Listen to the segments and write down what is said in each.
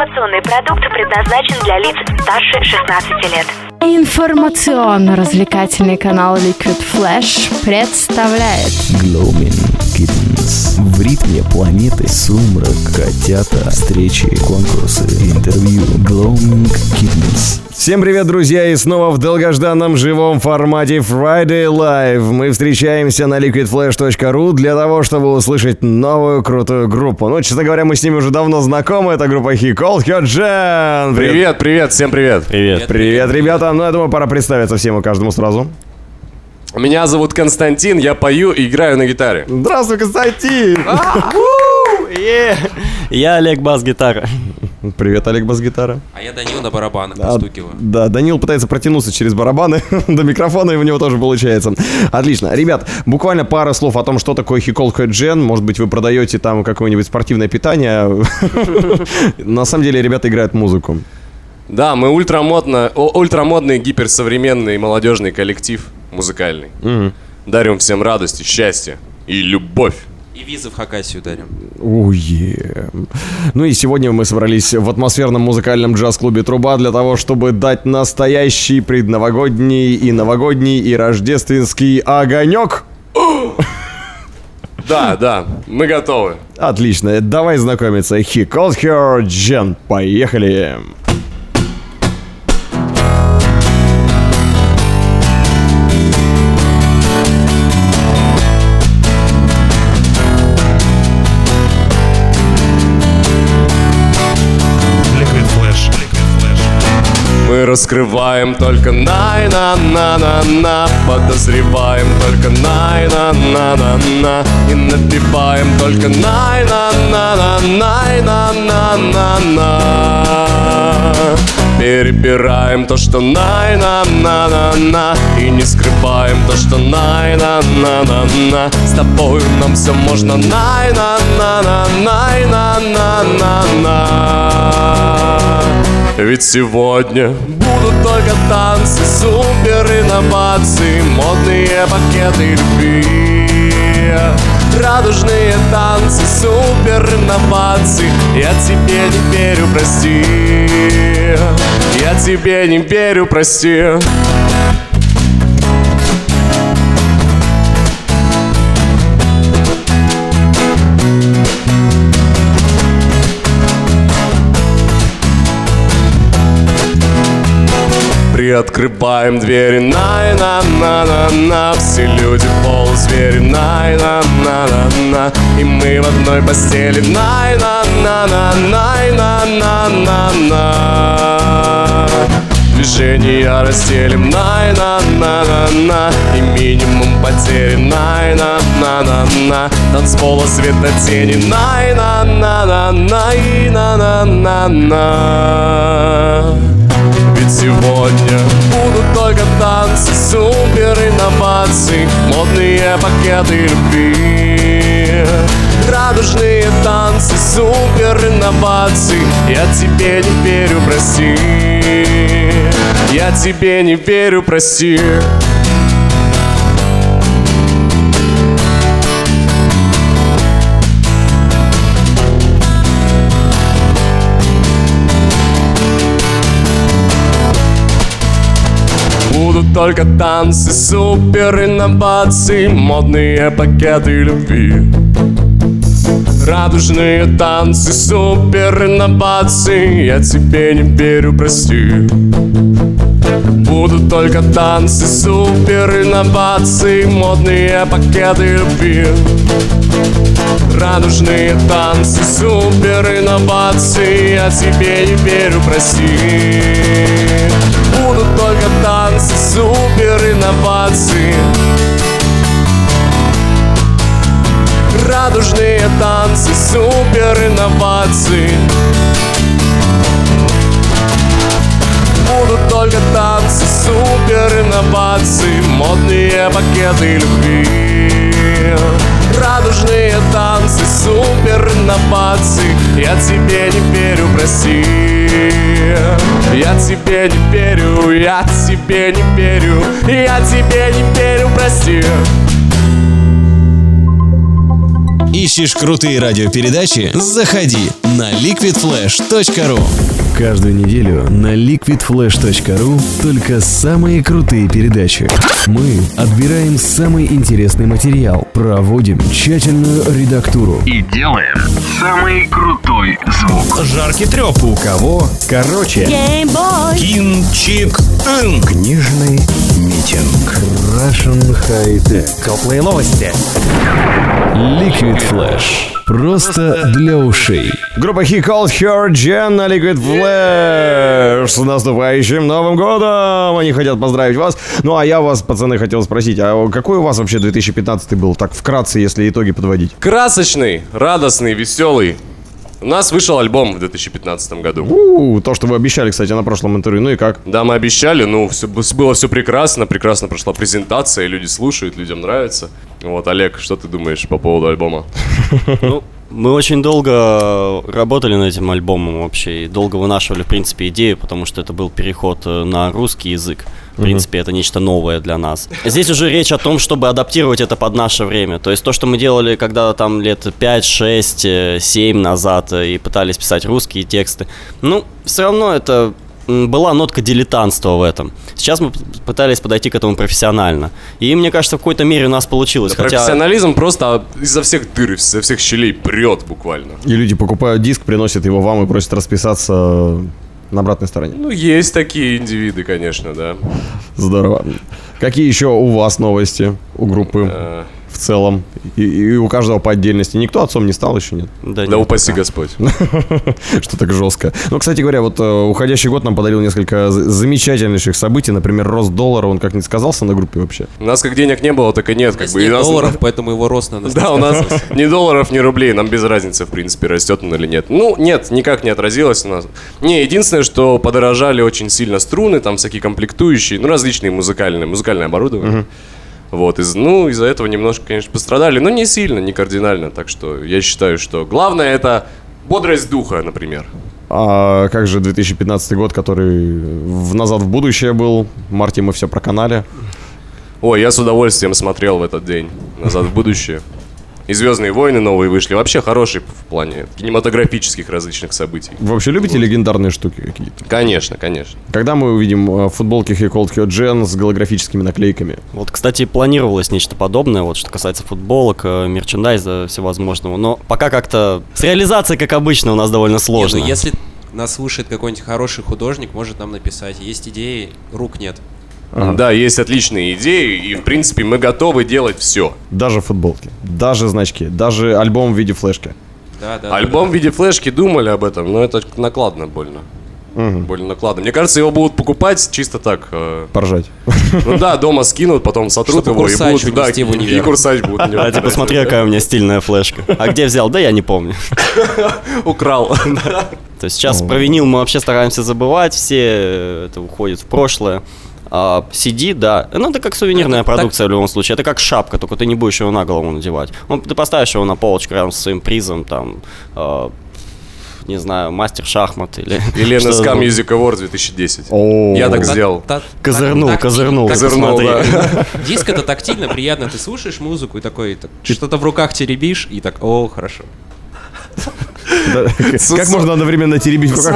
Информационный продукт предназначен для лиц старше 16 лет. Информационно-развлекательный канал Liquid Flash представляет Glowing Kittens. В ритме планеты сумрак, котята, встречи, конкурсы, интервью. Glowing Kittens. Всем привет, друзья, и снова в долгожданном живом формате Friday Live. Мы встречаемся на liquidflash.ru для того, чтобы услышать новую крутую группу. Ну, честно говоря, мы с ними уже давно знакомы. Это группа He Called Her Jen. Привет, привет, всем привет. Привет. Привет, ребята. Ну, я думаю, пора представиться всем и каждому сразу. Меня зовут Константин, я пою и играю на гитаре. Здравствуй, Константин! Я Олег Бас-гитара. Привет, Олег Бас-гитара. А я Данил на барабанах А, постукиваю. Да, Данил пытается протянуться через барабаны до микрофона, и у него тоже получается. Отлично. Ребят, буквально пара слов о том, что такое Хикол Джен. Может быть, вы продаете там какое-нибудь спортивное питание. На самом деле, ребята играют музыку. Да, мы ультрамодно, ультрамодный, гиперсовременный молодежный коллектив музыкальный. Дарим всем радость и счастье и любовь. И визы в Хакасию дарим. Уе. Ну и сегодня мы собрались в атмосферном музыкальном джаз-клубе «Труба» для того, чтобы дать настоящий предновогодний и новогодний и рождественский огонек. Да, да, мы готовы. Отлично, давай знакомиться. He called her Jen. Поехали. Liquid Раскрываем только най на на на на Подозреваем только най на на на на И напиваем только най на на на най на на на на Перебираем то, что най на на на на И не скрываем то, что най на на на на С тобою нам все можно най ведь сегодня будут только танцы, супер инновации, модные пакеты любви. Радужные танцы, супер инновации, я тебе не верю, прости. Я тебе не верю, прости. Приоткрываем двери, най на на на на Все люди полузвери, най на на на на И мы в одной постели, най на на на най на на на на Движения разделим, най на на на на И минимум потери, най на на на на Танцпола светотени, най на на на на И на на на на сегодня будут только танцы, супер инновации, модные пакеты любви. Радужные танцы, супер инновации, я тебе не верю, прости. Я тебе не верю, прости. Только танцы, супер инновации, модные пакеты любви. Радужные танцы, супер инновации, я тебе не верю, прости. Будут только танцы, супер инновации, модные пакеты любви. Радужные танцы, супер инновации, я тебе не верю, прости. Только танцы, супер инновации. Радужные танцы, супер инновации. Будут только танцы, супер инновации, модные пакеты любви. Радужные танцы, супер инновации, я тебе не верю, прости. Я тебе не верю, я тебе не верю, я тебе не верю, прости. Ищешь крутые радиопередачи? Заходи на liquidflash.ru Каждую неделю на liquidflash.ru только самые крутые передачи. Мы отбираем самый интересный материал, проводим тщательную редактуру И делаем самый крутой звук. Жаркий треп. у кого короче. Кинчик. Инг. Книжный митинг. Russian High Tech. Теплые новости. Liquid Flash. Просто для ушей. Группа He Called Her Jen на Liquid Flash с наступающим Новым Годом! Они хотят поздравить вас. Ну, а я вас, пацаны, хотел спросить, а какой у вас вообще 2015 был? Так, вкратце, если итоги подводить. Красочный, радостный, веселый. У нас вышел альбом в 2015 году. У, то, что вы обещали, кстати, на прошлом интервью. Ну и как? Да, мы обещали, ну, все, было все прекрасно, прекрасно прошла презентация, люди слушают, людям нравится. Вот, Олег, что ты думаешь по поводу альбома? Ну, мы очень долго работали над этим альбомом вообще, и долго вынашивали, в принципе, идею, потому что это был переход э, на русский язык. В принципе, это нечто новое для нас. Здесь уже речь о том, чтобы адаптировать это под наше время. То есть то, что мы делали когда там лет 5, 6, 7 назад э, и пытались писать русские тексты, ну, все равно это была нотка дилетантства в этом. Сейчас мы пытались подойти к этому профессионально. И мне кажется, в какой-то мере у нас получилось. Хотя... Профессионализм просто изо всех дыр, изо всех щелей прет буквально. И люди покупают диск, приносят его вам и просят расписаться на обратной стороне. Ну, есть такие индивиды, конечно, да. Здорово. Какие еще у вас новости у группы Э, в целом? И, и у каждого по отдельности. Никто отцом не стал еще, нет? Да, Да нет, упаси пока. Господь. Что так жестко. Ну, кстати говоря, вот э, уходящий год нам подарил несколько замечательнейших событий. Например, рост доллара, он как не сказался на группе вообще. У нас как денег не было, так и нет. У Как нас бы, нет долларов, поэтому его рост надо Да, у нас ни долларов, ни рублей, нам без разницы, в принципе, растет он или нет. Ну, нет, никак не отразилось у нас. Не, единственное, что подорожали очень сильно струны, там всякие комплектующие, ну, различные музыкальные, музыкальное оборудование. Вот, из, ну, из-за этого немножко, конечно, пострадали, но не сильно, не кардинально. Так что я считаю, что главное это бодрость духа, например. А как же 2015 год, который в «Назад в будущее» был? В марте мы все проканали. Ой, я с удовольствием смотрел в этот день «Назад в будущее». И «Звездные войны» новые вышли. Вообще хороший в плане кинематографических различных событий. Вы вообще любите легендарные штуки какие-то? Конечно, конечно. Когда мы увидим э, футболки Her Jen с голографическими наклейками? Вот, кстати, планировалось нечто подобное, вот что касается футболок, э, мерчендайза всевозможного. Но пока как-то с реализацией, как обычно, у нас довольно Не, сложно. ну если нас слушает какой-нибудь хороший художник, может нам написать. Есть идеи, рук нет. Да, есть отличные идеи, и, в принципе, мы готовы делать все. Даже футболки, даже значки, даже альбом в виде флешки. Да, да. Альбом в виде флешки думали об этом, но это накладно больно. Больно накладно. Мне кажется, его будут покупать чисто так. э, Поржать. Ну да, дома скинут, потом сотрут Чтобы его и будут... Да, в универ. и курсач будут. А типа, кидать. смотри, какая у меня стильная флешка. А где взял? Да я не помню. Украл. То есть сейчас про винил мы вообще стараемся забывать, все э, это уходит в прошлое. А CD, да, ну это как сувенирная Это так- продукция в любом случае, это как шапка, только ты не будешь его на голову надевать. Ну, ты поставишь его на полочку рядом со своим призом, там, э, не знаю, мастер шахмат или... Или NSK. Music Awards 2010. О, Я так Та- сделал. Козырнул, так- козырнул, Козырнул, да. Диск это тактильно, приятно. Ты слушаешь музыку и такой, так, что-то в руках теребишь, и так, о, хорошо. Да. Как можно одновременно теребить в руках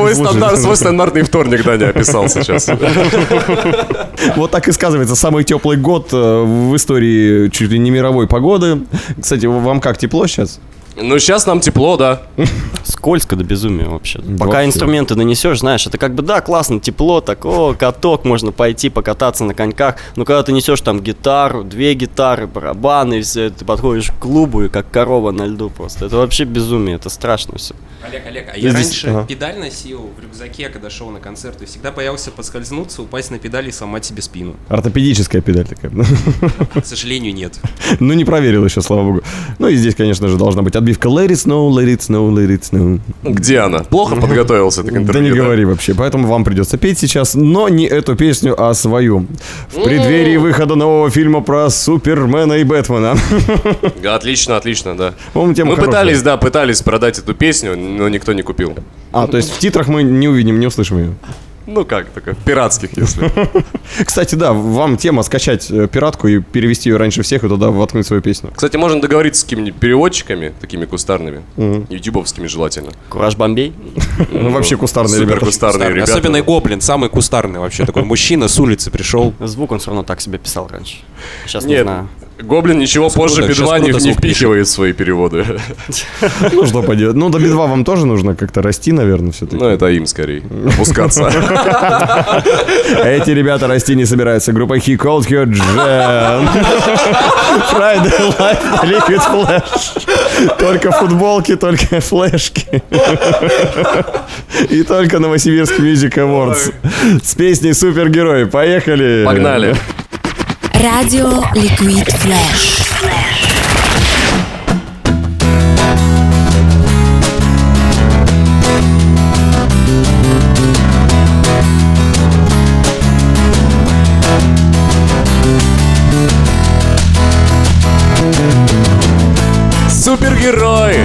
Свой, стандартный вторник Даня описал сейчас. Вот так и сказывается самый теплый год э, в истории чуть ли не мировой погоды. Кстати, вам как тепло сейчас? Ну, сейчас нам тепло, да. Скользко до безумия вообще. Пока Вообще. инструменты нанесешь, знаешь, это как бы, да, классно, тепло, так, о, каток, можно пойти покататься на коньках. Но когда ты несешь там гитару, две гитары, барабаны, и все, ты подходишь к клубу и как корова на льду просто. Это вообще безумие, это страшно все. Олег, Олег, а Я здесь- раньше ага. педаль носил в рюкзаке, когда шел на концерт, и всегда боялся подскользнуться, упасть на педали и сломать себе спину. Ортопедическая педаль такая. К сожалению, нет. Ну, не проверил еще, слава богу. Ну, и здесь, конечно же, должна быть отбивка Let it snow, let it snow, let it snow. Где она? Плохо подготовился ты к Да интервью? не говори вообще, поэтому вам придется петь сейчас, но не эту песню, а свою. В преддверии выхода нового фильма про Супермена и Бэтмена. Да, Отлично, отлично, да. Мы хорошая. пытались, да, пытались продать эту песню, но никто не купил. А, то есть в титрах мы не увидим, не услышим ее. Ну как, только пиратских, если. Кстати, да, вам тема скачать э, пиратку и перевести ее раньше всех и туда воткнуть свою песню. Кстати, можно договориться с какими-нибудь переводчиками, такими кустарными, ютубовскими желательно. Кураж Бомбей. Ну, вообще кустарные Супер ребята. кустарные ребята. Особенно и Гоблин, самый кустарный вообще. Такой мужчина с улицы пришел. Звук он все равно так себе писал раньше. Сейчас не знаю. Гоблин ничего позже круто, Би-2 щас не, не впихивает в свои переводы. Ну, что поделать. Ну, до Би-2 вам тоже нужно как-то расти, наверное, все-таки. Ну, это им скорее. Опускаться. Эти ребята расти не собираются. Группа He Called Her Jen. Friday Life Liquid Flash. Только футболки, только флешки. И только Новосибирск Music Awards. С песней «Супергерой». Поехали. Погнали. Radio Liquid Flash. Супергерой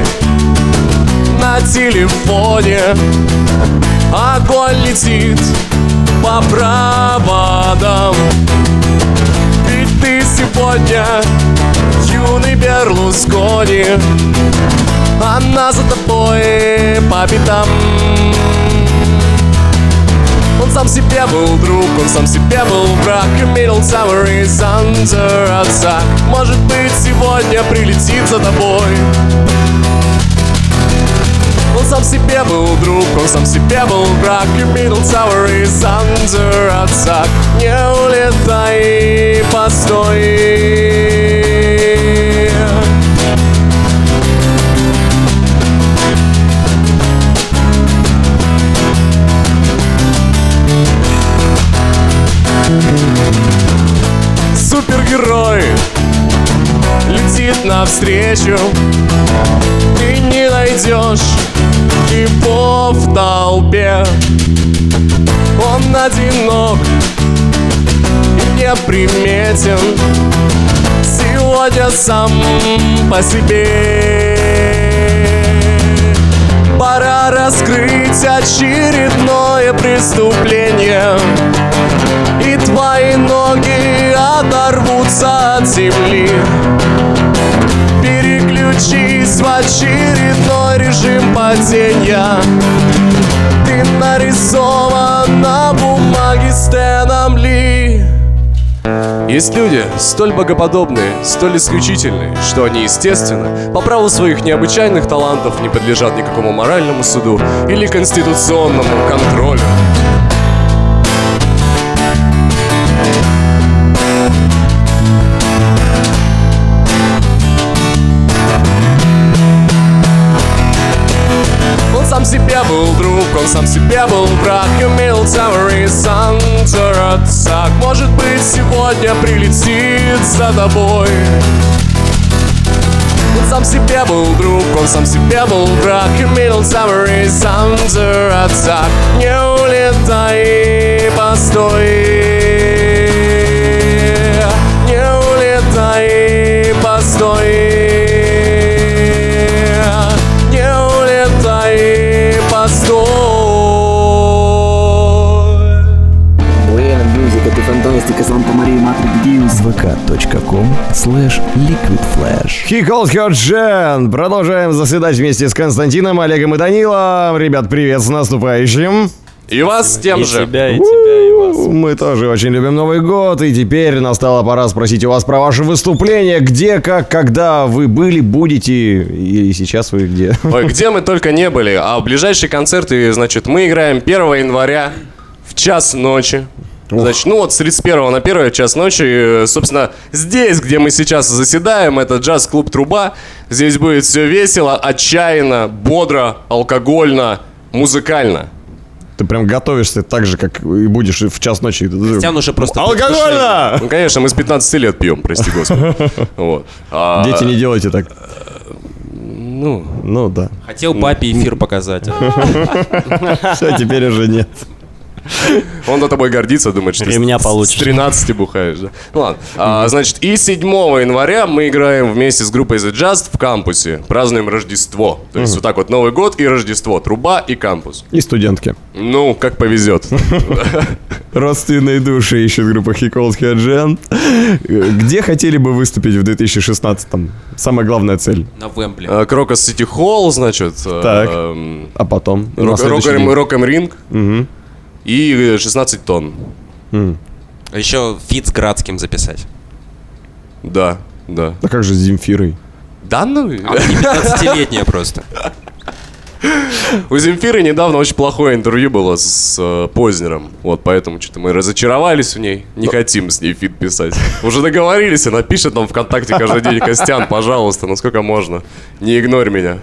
на телефоне Огонь летит по проводам сегодня юный Берлускони. Она за тобой по пятам. Он сам себе был друг, он сам себе был враг. Middle Tower is under attack. Может быть сегодня прилетит за тобой Он сам себе был друг, он сам себе был враг И Middle Tower is under attack. Не улетай, постой. Супергерой летит навстречу найдешь его в толпе Он одинок и неприметен. Сегодня сам по себе. Пора раскрыть очередное преступление. И твои ноги оторвутся от земли Переключись в очередной режим падения Ты нарисован на бумаге Стэном Ли есть люди, столь богоподобные, столь исключительные, что они, естественно, по праву своих необычайных талантов не подлежат никакому моральному суду или конституционному контролю. Сам себе был враг И Middle Tower is under attack Может быть сегодня прилетит за тобой. Он сам себе был друг, он сам себе был враг И Middle Tower is under attack Не улетай, постой Vk.com slash liquidflash He Called Her Jen. Продолжаем заседать вместе с Константином, Олегом и Данилом. Ребят, привет с наступающим. И вас с тем И же тебя, и тебя, и вас. Мы тоже очень любим Новый год, и теперь настала пора спросить у вас про ваше выступление. Где, как, когда вы были, будете, и сейчас вы где? Ой, где мы только не были. А ближайшие концерты, значит, мы играем 1 января в час ночи. Значит, ну вот с 31 на 1 час ночи, э, собственно, здесь, где мы сейчас заседаем, это джаз-клуб «Труба». Здесь будет все весело, отчаянно, бодро, алкогольно, музыкально. Ты прям готовишься так же, как и будешь в час ночи. Стян уже просто... Алкогольно! Ну, конечно, мы с 15 лет пьем, прости господи. Вот. А, Дети, не делайте так. Ну, Ну да. Хотел папе эфир показать. Все, теперь уже нет. Он за тобой гордится, думает, что Ремня с- получишь. с 13 бухаешь, да? Ну ладно. А, значит, и 7 января мы играем вместе с группой The Just в кампусе. Празднуем Рождество. То есть вот так вот Новый год и Рождество. Труба и кампус. И студентки. Ну, как повезет. Родственные души ищет группа Хиколс Хеджент. Где хотели бы выступить в 2016-м? Самая главная цель. На Вембле. Крокос Сити Холл, значит. Так. эм, А потом? На И э, 16 тонн. А еще фит с Градским записать. Да, да. А как же с Земфирой? Да ну... А она не 15-летняя просто. У Земфиры недавно очень плохое интервью было с э, Познером. Вот поэтому что-то мы разочаровались в ней. Не хотим с ней фит писать. Уже договорились, она пишет нам ВКонтакте каждый день. Костян, пожалуйста, ну сколько можно? Не игнорь меня.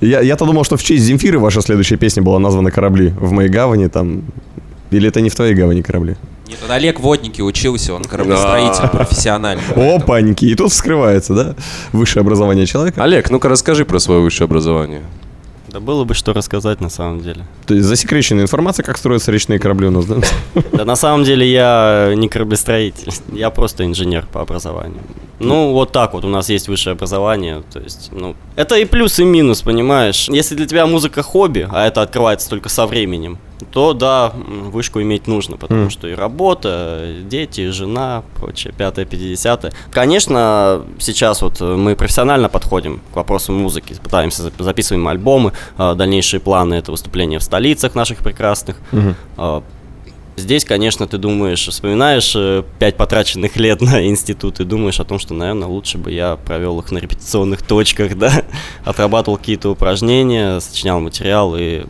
Я, я-то думал, что в честь Земфиры ваша следующая песня была названа «Корабли». В моей гавани там... Или это не в твоей гавани корабли? Нет, тут Олег Водники учился, он кораблестроитель профессиональный. Опаньки, и тут вскрывается, да? Высшее образование человека. Олег, ну-ка расскажи про свое высшее образование. Да было бы что рассказать на самом деле. То есть засекреченная информация, как строятся речные корабли у нас, да? Да на самом деле я не кораблестроитель, я просто инженер по образованию. Ну, вот так вот, у нас есть высшее образование, то есть, ну, это и плюс, и минус, понимаешь? Если для тебя музыка хобби, а это открывается только со временем, то да, вышку иметь нужно, потому Мгм. что и работа, дети, жена, прочее, пятое, пятидесятое. Конечно, сейчас вот э, мы профессионально подходим к вопросу музыки, пытаемся зап- записываем альбомы, а, дальнейшие планы это выступления в столицах наших прекрасных. А, Здесь, конечно, ты думаешь, вспоминаешь э, пять потраченных лет на институт и думаешь о том, что, наверное, лучше бы я провел их на репетиционных точках, да, отрабатывал какие-то упражнения, сочинял материал и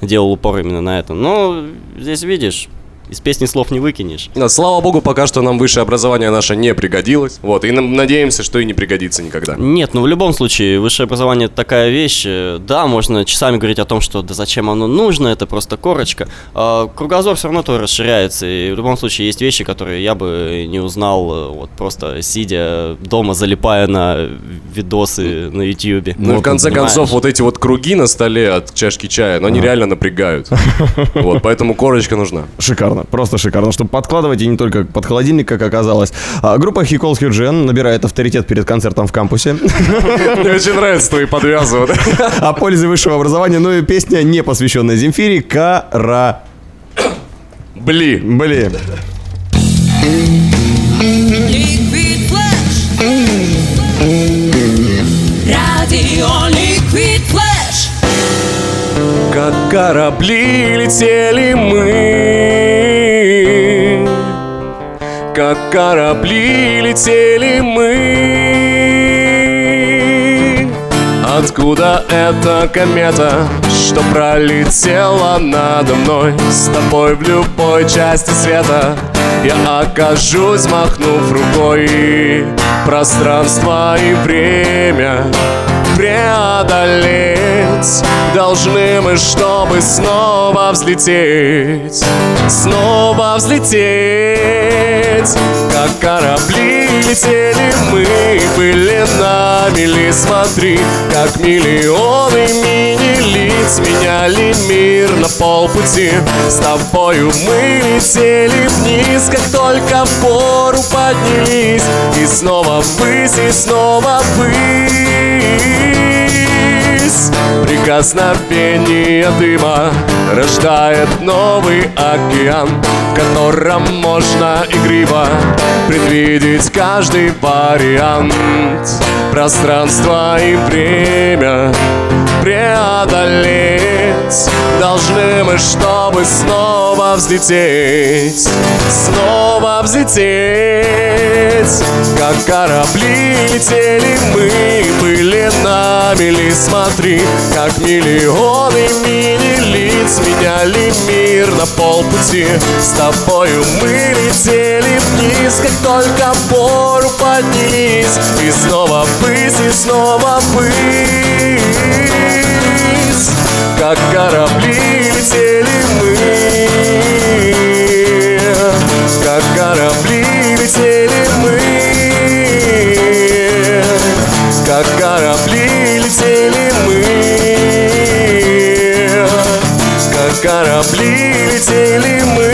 делал упор именно на это. Но здесь, видишь, из песни слов не выкинешь. Да, слава богу, пока что нам высшее образование наше не пригодилось. Вот, и нам- надеемся, что и не пригодится никогда. Нет, ну в любом случае, высшее образование это такая вещь. э, Да, можно часами говорить о том, что да зачем оно нужно, это просто корочка. А кругозор все равно тоже расширяется. И в любом случае есть вещи, которые я бы не узнал, э, вот просто сидя дома, залипая на видосы на ютьюбе. Ну и в конце концов, вот эти вот круги на столе от чашки чая, но они реально напрягают. Вот, поэтому корочка нужна. Шикарно, просто шикарно, чтобы подкладывать и не только под холодильник, как оказалось. А, группа Хиколс Хюджен набирает авторитет перед концертом в кампусе. Мне очень нравится твои подвязы. вот. О пользе высшего образования, ну и песня, не посвященная Земфире, Кара. Бли. Бли. Liquid Flash. Радио Liquid Flash. Как корабли летели мы Как корабли летели мы. Откуда эта комета, что пролетела надо мной? С тобой в любой части света Я окажусь, махнув рукой. Пространство и время преодолеть. Должны мы, чтобы снова взлететь Снова взлететь. Как корабли летели мы Были на мели, смотри Как миллионы мини-лиц Меняли мир на полпути. С тобою мы летели вниз Как только в пору поднялись. И снова ввысь, и снова ввысь Прикосновение дыма Рождает новый океан В котором можно игриво Предвидеть каждый вариант. Пространство и время преодолеть. Должны мы, чтобы снова взлететь Снова взлететь Как корабли летели мы Были на мели, смотри Как миллионы мини-лиц Меняли мир на полпути. С тобою мы летели вниз Как только пору поднялись И снова ввысь, и снова ввысь. Как корабли летели мы Как корабли Как корабли летели мы Как корабли летели мы.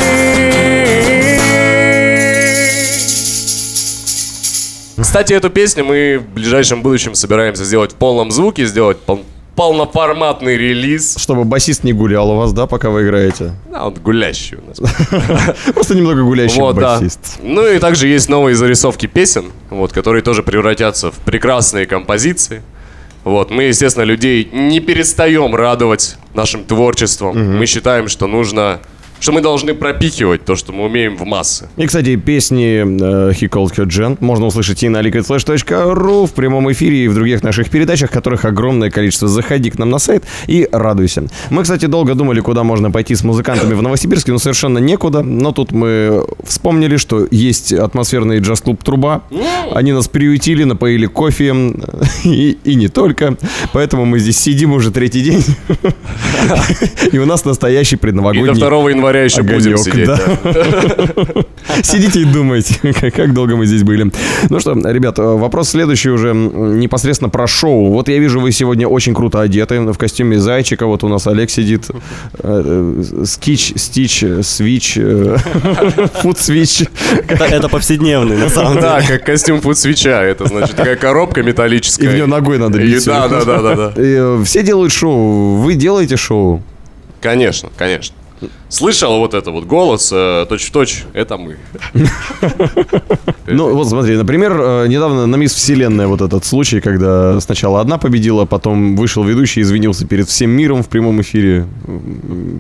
Кстати, эту песню мы в ближайшем будущем собираемся сделать в полном звуке, сделать пол- полноформатный релиз. Чтобы басист не гулял у вас, да, пока вы играете? А, вот гулящий у нас. Просто немного гулящий Вот, да. басист. Ну и также есть новые зарисовки песен, вот, которые тоже превратятся в прекрасные композиции. Вот, мы, естественно, людей не перестаем радовать нашим творчеством. Мы считаем, что нужно, что мы должны пропихивать то, что мы умеем в массы. И, кстати, песни э, He Called Her Jen можно услышать и на liquidflash.ru в прямом эфире и в других наших передачах, которых огромное количество. Заходи к нам на сайт и радуйся. Мы, кстати, долго думали, куда можно пойти с музыкантами в Новосибирске, но совершенно некуда. Но тут мы вспомнили, что есть атмосферный джаз-клуб «Труба». Они нас приютили, напоили кофе и, и не только. Поэтому мы здесь сидим уже третий день. И у нас настоящий И предновогодний до 2 января еще будем огонек, сидеть. да. Сидите и думайте, как- долго мы здесь были. Ну что, ребят, э, вопрос следующий уже непосредственно про шоу. Вот я вижу, вы сегодня очень круто одеты в костюме зайчика. Вот у нас Олег сидит. Э, э, Скич, стич, свич, фуд свич. Это, повседневный, на самом деле. Да, как костюм фуд-свеча. Это значит такая коробка металлическая. И в нее ногой надо бить. Да, да, да, да, Все делают шоу. Вы делаете шоу? Конечно, конечно. Слышал вот это вот голос, э, точь-в-точь, это мы. Ну, вот смотри, например, э, недавно на Мисс Вселенная вот этот случай, когда сначала одна победила, потом вышел ведущий, извинился перед всем миром в прямом эфире,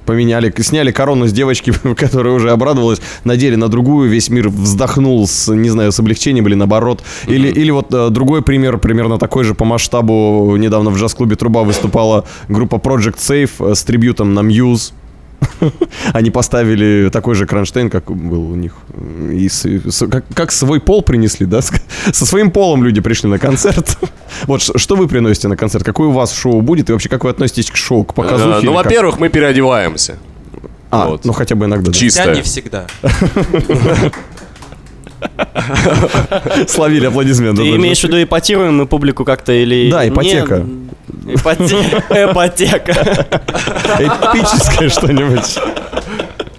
поменяли, сняли корону с девочки, которая уже обрадовалась, надели на другую, весь мир вздохнул с, не знаю, с облегчением или наоборот. Или, или вот э, другой пример, примерно такой же по масштабу, недавно в джаз-клубе «Труба» выступала группа Project Safe с трибютом на Muse. Они поставили такой же кронштейн, как был у них. И с- с- как, как свой пол принесли, да? Со своим полом люди пришли на концерт. Вот что вы приносите на концерт? Какое у вас шоу будет? И вообще, как вы относитесь к шоу, к показухе? Э, Ну, во-первых, мы переодеваемся. А, вот. ну хотя бы иногда. да. Чисто. Не всегда. Словили аплодисменты. Ты имеешь в виду ипотируем мы публику как-то или... Да, ипотека. Ипотека. Эпическое что-нибудь.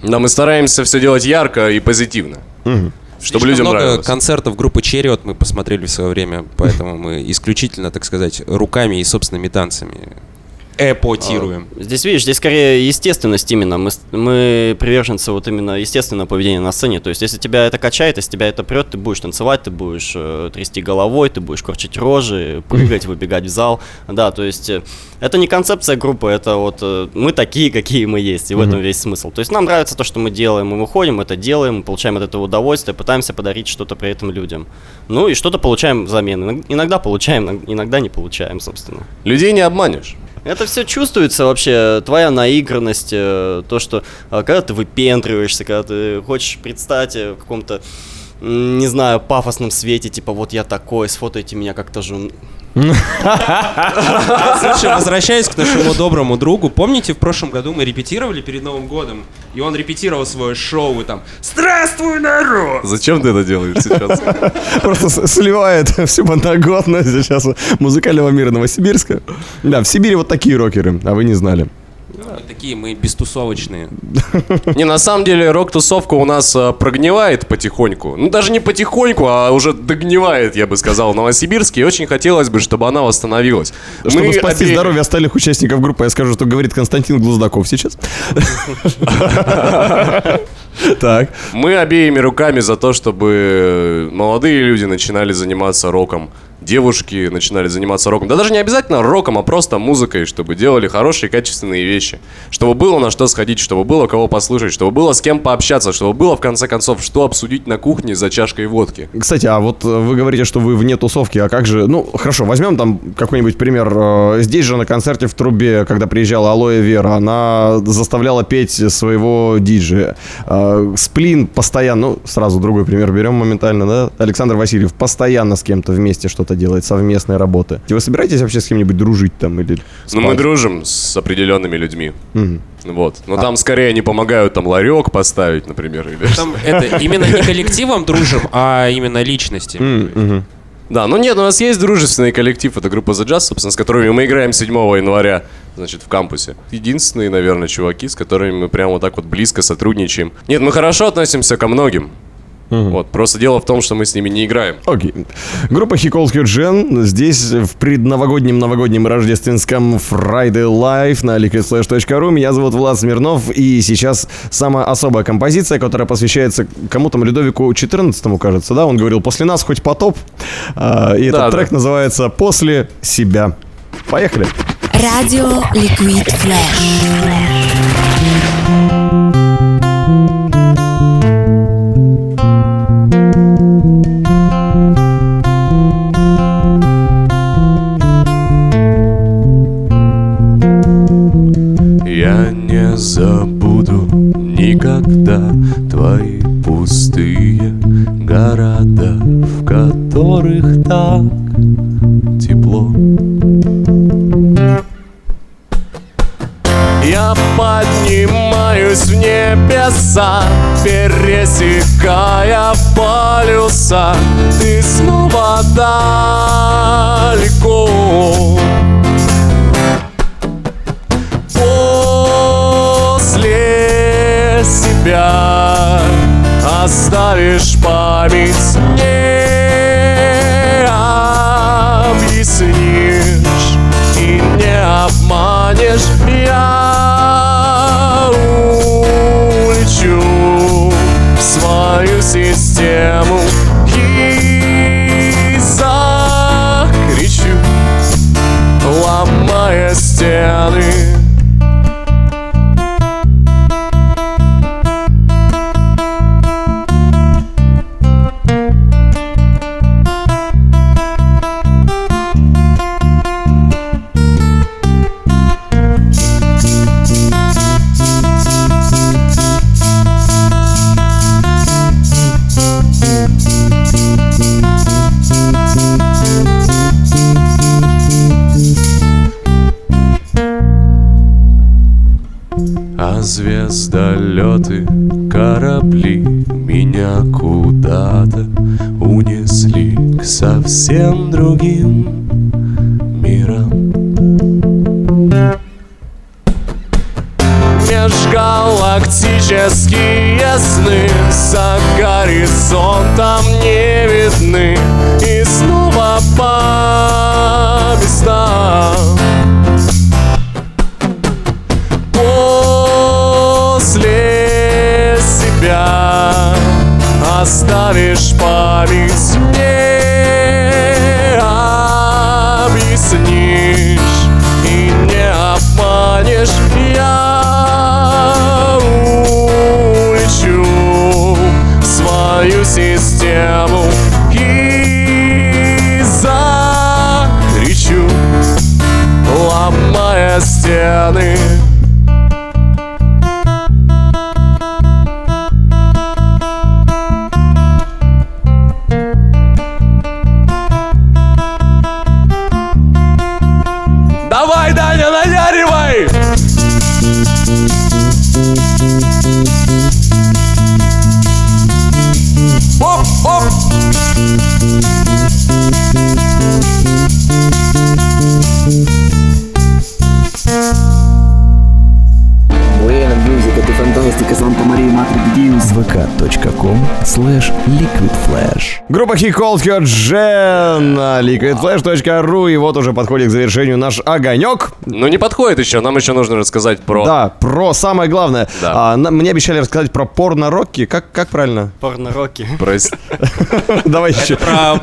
Да, мы стараемся все делать ярко и позитивно. Чтобы Слишком людям много нравилось. концертов группы Черриот мы посмотрели в свое время, поэтому мы исключительно, так сказать, руками и собственными танцами эпотируем. Здесь, видишь, здесь скорее естественность именно. Мы, мы приверженцы вот именно естественного поведения на сцене. То есть, если тебя это качает, если тебя это прет, ты будешь танцевать, ты будешь э, трясти головой, ты будешь корчить рожи, прыгать, выбегать в зал. Да, то есть, э, это не концепция группы, это вот э, мы такие, какие мы есть, и в этом весь смысл. То есть, нам нравится то, что мы делаем, мы выходим, это делаем, мы получаем от этого удовольствие, пытаемся подарить что-то при этом людям. Ну, и что-то получаем взамен. Иног- Иногда получаем, иногда не получаем, собственно. Людей не обманешь. Это все чувствуется вообще, твоя наигранность, э, то, что э, когда ты выпендриваешься, когда ты хочешь предстать э, в каком-то, не знаю, пафосном свете, типа вот я такой, сфотайте меня как-то же. Слушай, возвращаясь к нашему доброму другу, помните, в прошлом году мы репетировали перед Новым годом, и он репетировал свое шоу, и там «Здравствуй, народ!» Зачем ты это делаешь сейчас? Просто сливает всю подноготную сейчас музыкального мира Новосибирска. Да, в Сибири вот такие рокеры, а вы не знали. Мы такие, мы бестусовочные. Не, на самом деле рок-тусовка у нас а, прогнивает потихоньку. Ну, даже не потихоньку, а уже догнивает, я бы сказал, в Новосибирске. И очень хотелось бы, чтобы она восстановилась. Чтобы Мы спасти обе- здоровье остальных участников группы, я скажу, что говорит Константин Глуздаков сейчас. Так. Мы обеими руками за то, чтобы молодые люди начинали заниматься роком. Девушки начинали заниматься роком. Да даже не обязательно роком, а просто музыкой, чтобы делали хорошие, качественные вещи. Чтобы было на что сходить, чтобы было кого послушать, чтобы было с кем пообщаться, чтобы было, в конце концов, что обсудить на кухне за чашкой водки. Кстати, а вот э, вы говорите, что вы вне тусовки, а как же... Ну, хорошо, возьмем там какой-нибудь пример. Э, Здесь же на концерте в Трубе, когда приезжала Алоэ Вера, она заставляла петь своего диджея. Э, Сплин постоянно... Ну, сразу другой пример берем моментально, да? Александр Васильев постоянно с кем-то вместе что-то делает, совместные работы. Вы собираетесь вообще с кем-нибудь дружить там или... Ну, мы дружим с определенными людьми. Мгм. Вот. Но там скорее они помогают там ларек поставить, например, или... Там это именно не коллективом дружим, а именно личностями. Да, ну нет, у нас есть дружественный коллектив, это группа The Jazz, собственно, с которыми мы играем 7 января, значит, в кампусе. Единственные, наверное, чуваки, с которыми мы прям вот так вот близко сотрудничаем. Нет, мы хорошо относимся ко многим. Вот, просто дело в том, что мы с ними не играем. Окей. Группа Хиколский Джен здесь в предновогоднем, новогоднем рождественском Friday Live на liquidflash.ru. Меня зовут Влад Смирнов, и сейчас самая особая композиция, которая посвящается кому-то, Людовику 14 кажется, да? Он говорил, после нас хоть потоп. А, И этот Да, да. трек называется «После себя». Поехали. Radio Liquid Flash. Забуду никогда твои пустые города, в которых так тепло. Я поднимаюсь в небеса, пересекая полюса. Ты снова далеко. Себя оставишь память не объяснишь и не обманешь. Я улечу в свою систему и закричу ломая стены звездолеты, корабли меня куда-то унесли к совсем другим мирам. Межгалактические сны за горизонтом не оставишь память не объяснишь и не обманешь. Я улечу в свою систему и закричу ломая стены Группа Хиколский Джен liquidflash.ru. И вот уже подходит к завершению наш огонек. Ну не подходит еще, нам еще нужно рассказать про... Да, про самое главное. Да. А, на- мне обещали рассказать про порно-рокки. Как, как правильно? Порно-роки. Прости. Давай еще. Про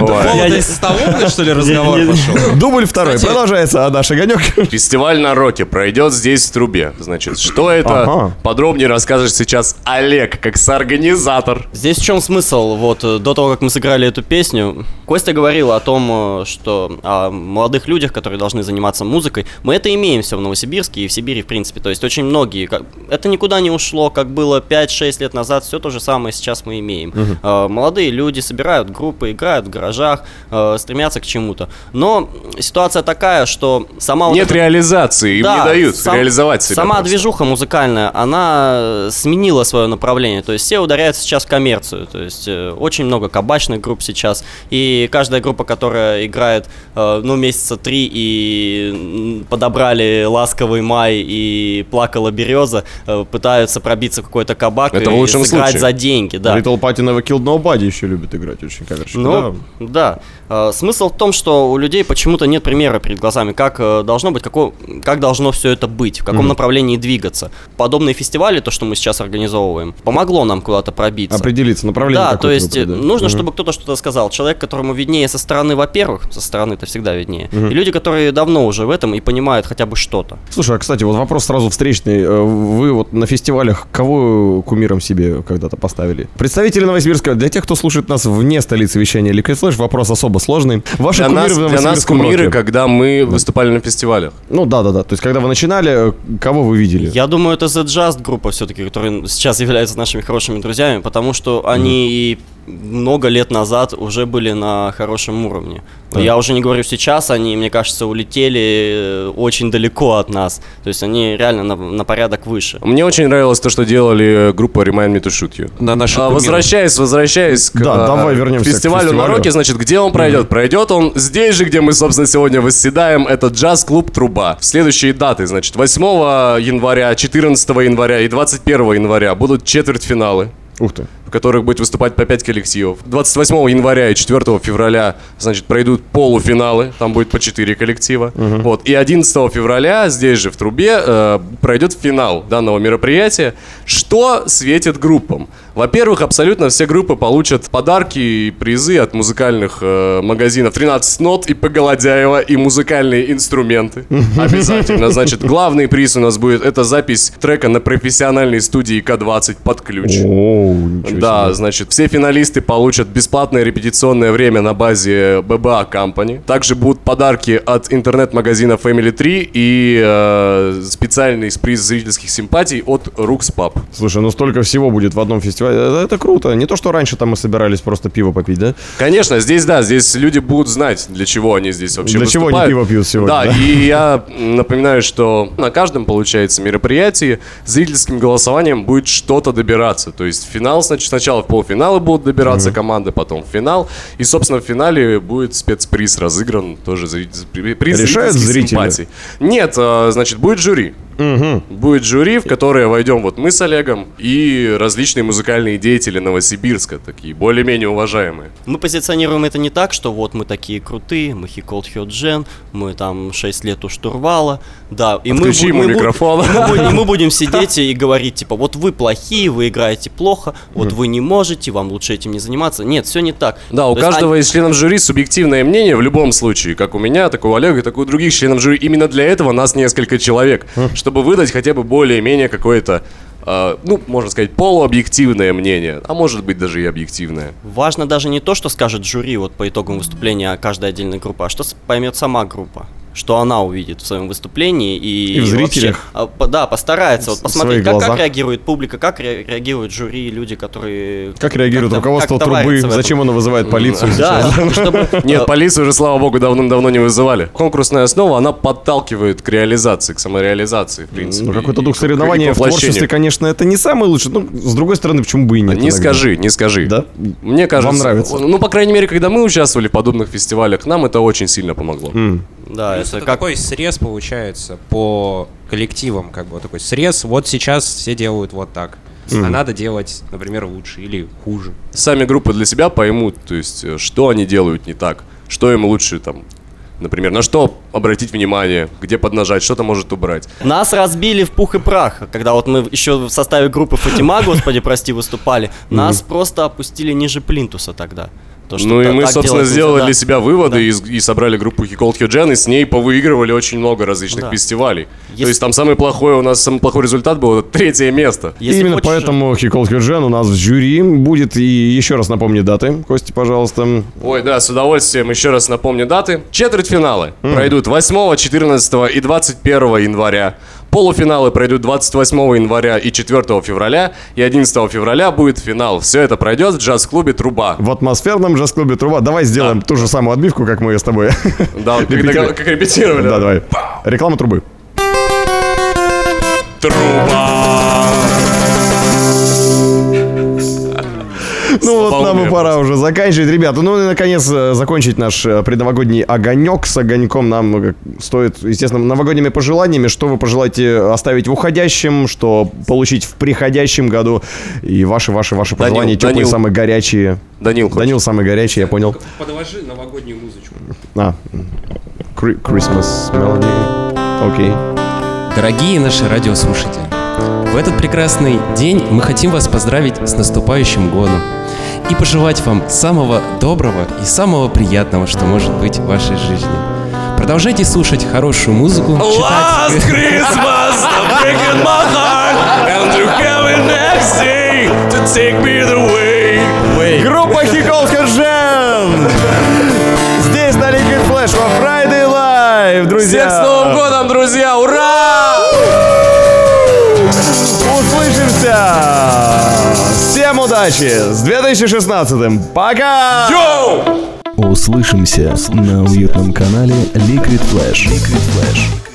Ставовны, что ли, разговор пошел? Дубль второй. Продолжается а, наш огонек. Фестиваль на роке пройдет здесь в трубе. Значит, что это? Подробнее расскажешь сейчас Олег, как соорганизатор. Здесь в чем смысл? Вот э, до того, как мы сыграли эту песню, Костя говорил о том, э, что о молодых людях, которые должны заниматься музыкой. Мы это имеем все в Новосибирске и в Сибири, в принципе. То есть очень многие. Это никуда не ушло, как было 5-6 лет назад, все то же самое сейчас мы имеем. Э, Молодые люди собирают группы, играют в гаражах, э, стремятся к чему-то. Но ситуация такая, что сама вот Нет эта- реализации, им не Да, дают сам- реализовать себя. Сама просто. движуха музыкальная, она сменила свое направление. То есть все ударяются сейчас в коммерцию. То есть очень много кабачных групп сейчас. И каждая группа, которая играет, э, ну, месяца три и подобрали «Ласковый май» и «Плакала береза», э, пытаются пробиться в какой-то кабак Это и в лучшем сыграть случае. за деньги. Да. Little Party Never Killed Nobody еще любит играть очень каверщики. Ну, да. Э, Смысл в том, что у людей почему-то нет примера перед глазами, как должно быть, како- как должно все это быть, в каком Мгм. направлении двигаться. Подобные фестивали, то, что мы сейчас организовываем, помогло нам куда-то пробиться. Определиться, направление Да, то есть выбрать, да. нужно, Мгм. чтобы кто-то что-то сказал. Человек, которому виднее со стороны, во-первых, со стороны это всегда виднее. Мгм. И люди, которые давно уже в этом и понимают хотя бы что-то. Слушай, а кстати, вот вопрос сразу встречный. Э, Вы вот на фестивалях кого кумиром себе когда-то поставили? Представители Новосибирска, для тех, кто слушает нас вне столицы вещания Liquid Flash, вопрос особо сложный. Ваши Для кумиры нас, в для нас кумиры, роке? когда мы выступали на фестивалях. Ну да, да, да. То есть, когда вы начинали, э, кого вы видели? Я думаю, это The Just группа все-таки, которые сейчас являются нашими хорошими друзьями, потому что они и много лет назад уже были на хорошем уровне. Да. Я уже не говорю сейчас, они, мне кажется, улетели э, очень далеко от нас. То есть они реально на, на порядок выше. Мне очень нравилось то, что делали группа Remind Me to Shoot You. На наших А, возвращаясь, возвращаясь к Да, а, давай вернемся к фестивалю, на фестивалю. роке, значит, где он пройдет? Пройдет он здесь же, где мы, собственно, сегодня восседаем. Это джаз-клуб «Труба». Следующие даты, значит, 8 января, 14 января и 21 января будут четвертьфиналы. Ух ты. В которых будет выступать по 5 коллективов. 28 января и 4 февраля, значит, пройдут полуфиналы, там будет по 4 коллектива. Вот. И 11 февраля здесь же в Трубе э, пройдет финал данного мероприятия. Что светит группам? Во-первых, абсолютно все группы получат подарки и призы от музыкальных э, магазинов 13 нот и Поголодяева и музыкальные инструменты. Обязательно. Значит, главный приз у нас будет это запись трека на профессиональной студии К-20 под ключ. О, Да, себе. значит, все финалисты получат бесплатное репетиционное время на базе BBA Company. Также будут подарки от интернет-магазина Family 3 и э, специальный приз зрительских симпатий от Rux Pub. Слушай, ну столько всего будет в одном фестивале. Это, это круто. Не то, что раньше там мы собирались просто пиво попить, да? Конечно, здесь, да, здесь люди будут знать, для чего они здесь вообще Для чего они выступают. пиво пьют сегодня, Да, да? и я напоминаю, что на каждом, получается, мероприятии зрительским голосованием будет что-то добираться. То есть финал, значит, сначала в полуфиналы будут добираться команды, потом в финал. И, собственно, в финале будет спецприз разыгран, тоже приз Решают зрители? симпатий. Нет, а, значит, будет жюри. Будет жюри, в которое войдем вот мы с Олегом и различные музыкальные деятели Новосибирска, такие более-менее уважаемые. Мы позиционируем это не так, что вот мы такие крутые, мы Хиколд Хёджен, мы там 6 лет у штурвала, да. И Отключи мы, ему мы микрофон. мы будем- и мы будем сидеть и говорить, типа, вот вы плохие, вы играете плохо, вот вы не можете, вам лучше этим не заниматься. Нет, все не так. Да, у То есть каждого они- из членов жюри субъективное мнение в любом случае, как у меня, так у Олега, так и у других членов жюри. Именно для этого нас несколько человек, чтобы выдать хотя бы более-менее какое-то, э, ну, можно сказать, полуобъективное мнение, а может быть даже и объективное. Важно даже не то, что скажет жюри вот по итогам выступления каждой отдельной группы, а что поймет сама группа. Что она увидит в своем выступлении и, И в вообще, зрителях. а, по- да, постарается вот посмотреть, как, как реагирует публика, как ре- реагирует жюри, люди, которые... Как реагирует как-то- руководство как-то трубы? Зачем оно вызывает полицию Да, сейчас? чтобы... Нет, э, полицию уже, слава богу, давным-давно не вызывали. Конкурсная основа, она подталкивает к реализации, к самореализации, в принципе. Ну, какой-то дух соревнования в творчестве, конечно, это не самый лучший. Ну, с другой стороны, почему бы и нет? Не иногда? скажи, не скажи. Да? Мне кажется, Вам нравится? Ну, по крайней мере, когда мы участвовали в подобных фестивалях, нам это очень сильно помогло. Да, это это как... такой срез получается по коллективам, как бы вот такой срез. Вот сейчас все делают вот так, а надо делать, например, лучше или хуже. Сами группы для себя поймут, то есть, э, что они делают не так, что им лучше там, например, на что обратить внимание, где поднажать, что-то может убрать. Нас разбили в пух и прах, когда вот мы еще в составе группы Фатима, господи, прости, выступали. Нас просто опустили ниже плинтуса тогда. То, что ну и мы, собственно, делать нельзя, сделали да. для себя выводы Да. и, и собрали группу He Called Hyojin, и с ней повыигрывали очень много различных Да. фестивалей. Если- То есть там самый плохой у нас, самый плохой результат был это третье место. Если Именно хочешь- поэтому Хикол Хюджен у нас в жюри будет. И еще раз напомни даты. Кости, пожалуйста. Ой, да, с удовольствием еще раз напомню даты. Четвертьфиналы пройдут 8, 14 и 21 января. Полуфиналы пройдут 28 января и 4 февраля. И 11 февраля будет финал. Все это пройдет в джаз-клубе «Труба». В атмосферном джаз-клубе Труба. Давай сделаем ту же самую отбивку, как мы с тобой. Да, как, как репетировали. Да, давай. Реклама трубы. Труба. Ну вот нам и пора уже заканчивать. Ребята, ну и наконец э, закончить наш э, предновогодний огонек с огоньком нам э, стоит, естественно, новогодними пожеланиями. Что вы пожелаете оставить в уходящем, что получить в приходящем году. И ваши, ваши, ваши Данил, пожелания теплые, Данил. самые горячие. Данил, хочешь? Данил самый горячий, я понял. Подложи новогоднюю музычку. А, Christmas Melody. Окей. Дорогие наши радиослушатели, в этот прекрасный день мы хотим вас поздравить с наступающим годом и пожелать вам самого доброго и самого приятного, что может быть в вашей жизни. Продолжайте слушать хорошую музыку, Last читать... Christmas, I'm breaking my heart, and you have next day to take me the way. Группа Хиколка Джем! Здесь на Liquid Flash во Friday Live, друзья! Всех с Новым годом, друзья! Ура! Услышимся! Всем удачи! С 2016-м! Пока! Йоу! Услышимся на уютном канале Liquid Flash. Liquid Flash.